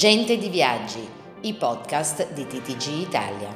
Gente di Viaggi, i podcast di TTG Italia.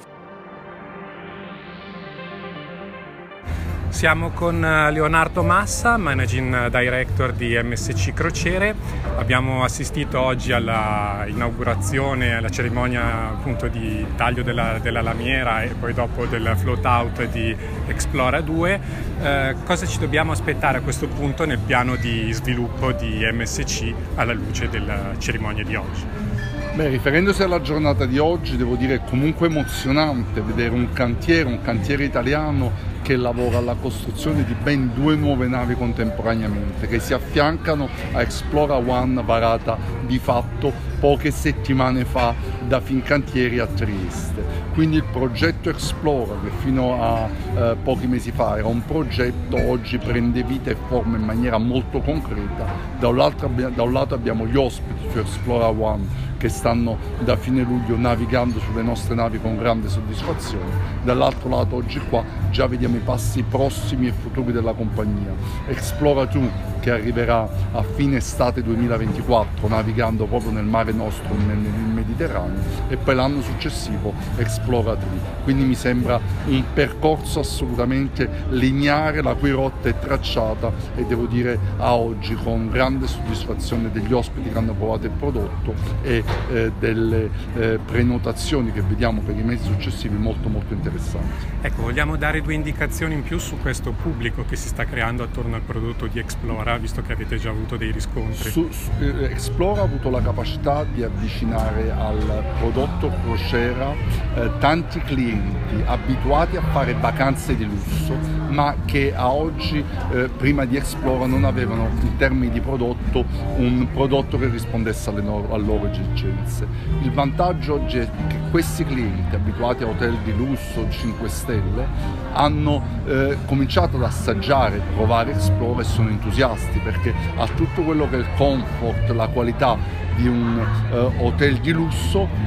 Siamo con eh, Leonardo Massa, Managing Director di MSC Crociere. Abbiamo assistito oggi all'inaugurazione, alla cerimonia appunto di taglio della, della, lamiera e poi dopo del float out di Explora 2. Eh, cosa ci dobbiamo aspettare a questo punto nel piano di sviluppo di MSC alla luce della cerimonia di oggi? Beh, riferendosi alla giornata di oggi, devo dire è comunque emozionante vedere un cantiere, un cantiere italiano che lavora alla costruzione di ben due nuove navi contemporaneamente che si affiancano a Explora One varata di fatto poche settimane fa da Fincantieri a Trieste. Quindi il progetto Explorer che fino a eh, pochi mesi fa era un progetto oggi prende vita e forma in maniera molto concreta. Da un da un lato abbiamo gli ospiti su Explora One che stanno da fine luglio navigando sulle nostre navi con grande soddisfazione. Dall'altro lato oggi qua già vediamo i passi prossimi e futuri della compagnia. Explora 2 che arriverà a fine estate 2024 navigando proprio nel mare nostro, nel, Mediterraneo e poi l'anno successivo Explora 3. Quindi mi sembra un percorso assolutamente lineare la cui rotta è tracciata e devo dire a oggi con grande soddisfazione degli ospiti che hanno provato il prodotto e eh, delle eh, prenotazioni che vediamo per i mesi successivi molto molto interessanti. Ecco, vogliamo dare due indicazioni in più su questo pubblico che si sta creando attorno al prodotto di Explora visto che avete già avuto dei riscontri? Su, su, eh, Explora ha avuto la capacità di avvicinare al prodotto crociera eh, tanti clienti abituati a fare vacanze di lusso, ma che a oggi, eh, prima di Explora, non avevano in termini di prodotto un prodotto che rispondesse alle, no- alle loro esigenze. Il vantaggio oggi è che questi clienti abituati a hotel di lusso 5 stelle hanno eh, cominciato ad assaggiare, provare Explora e sono entusiasti perché ha tutto quello che è il comfort, la qualità di un uh, hotel di lusso,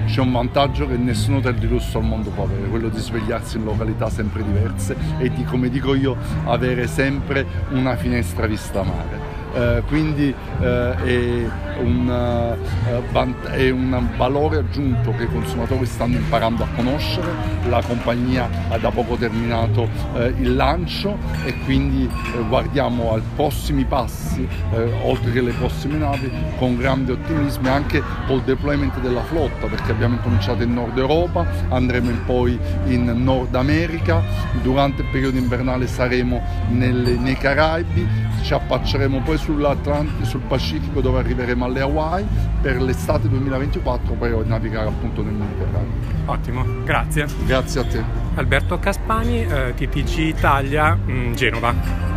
c'è un vantaggio che nessun hotel di lusso al mondo può avere, quello di svegliarsi in località sempre diverse e di, come dico io, avere sempre una finestra vista mare. Uh, quindi uh, è un, uh, è un valore aggiunto che i consumatori stanno imparando a conoscere, la compagnia ha da poco terminato il lancio e quindi guardiamo ai prossimi passi, oltre che le prossime navi, con grande ottimismo e anche col deployment della flotta perché abbiamo incominciato in Nord Europa, andremo poi in Nord America, durante il periodo invernale saremo nelle, nei Caraibi, ci appacceremo poi sul Pacifico dove arriveremo alle Hawaii per l'estate 2024 poi navigare appunto nel Mediterraneo. Ottimo, grazie. Grazie a te. Alberto Caspani, eh, TTG Italia, mh, mm, Genova.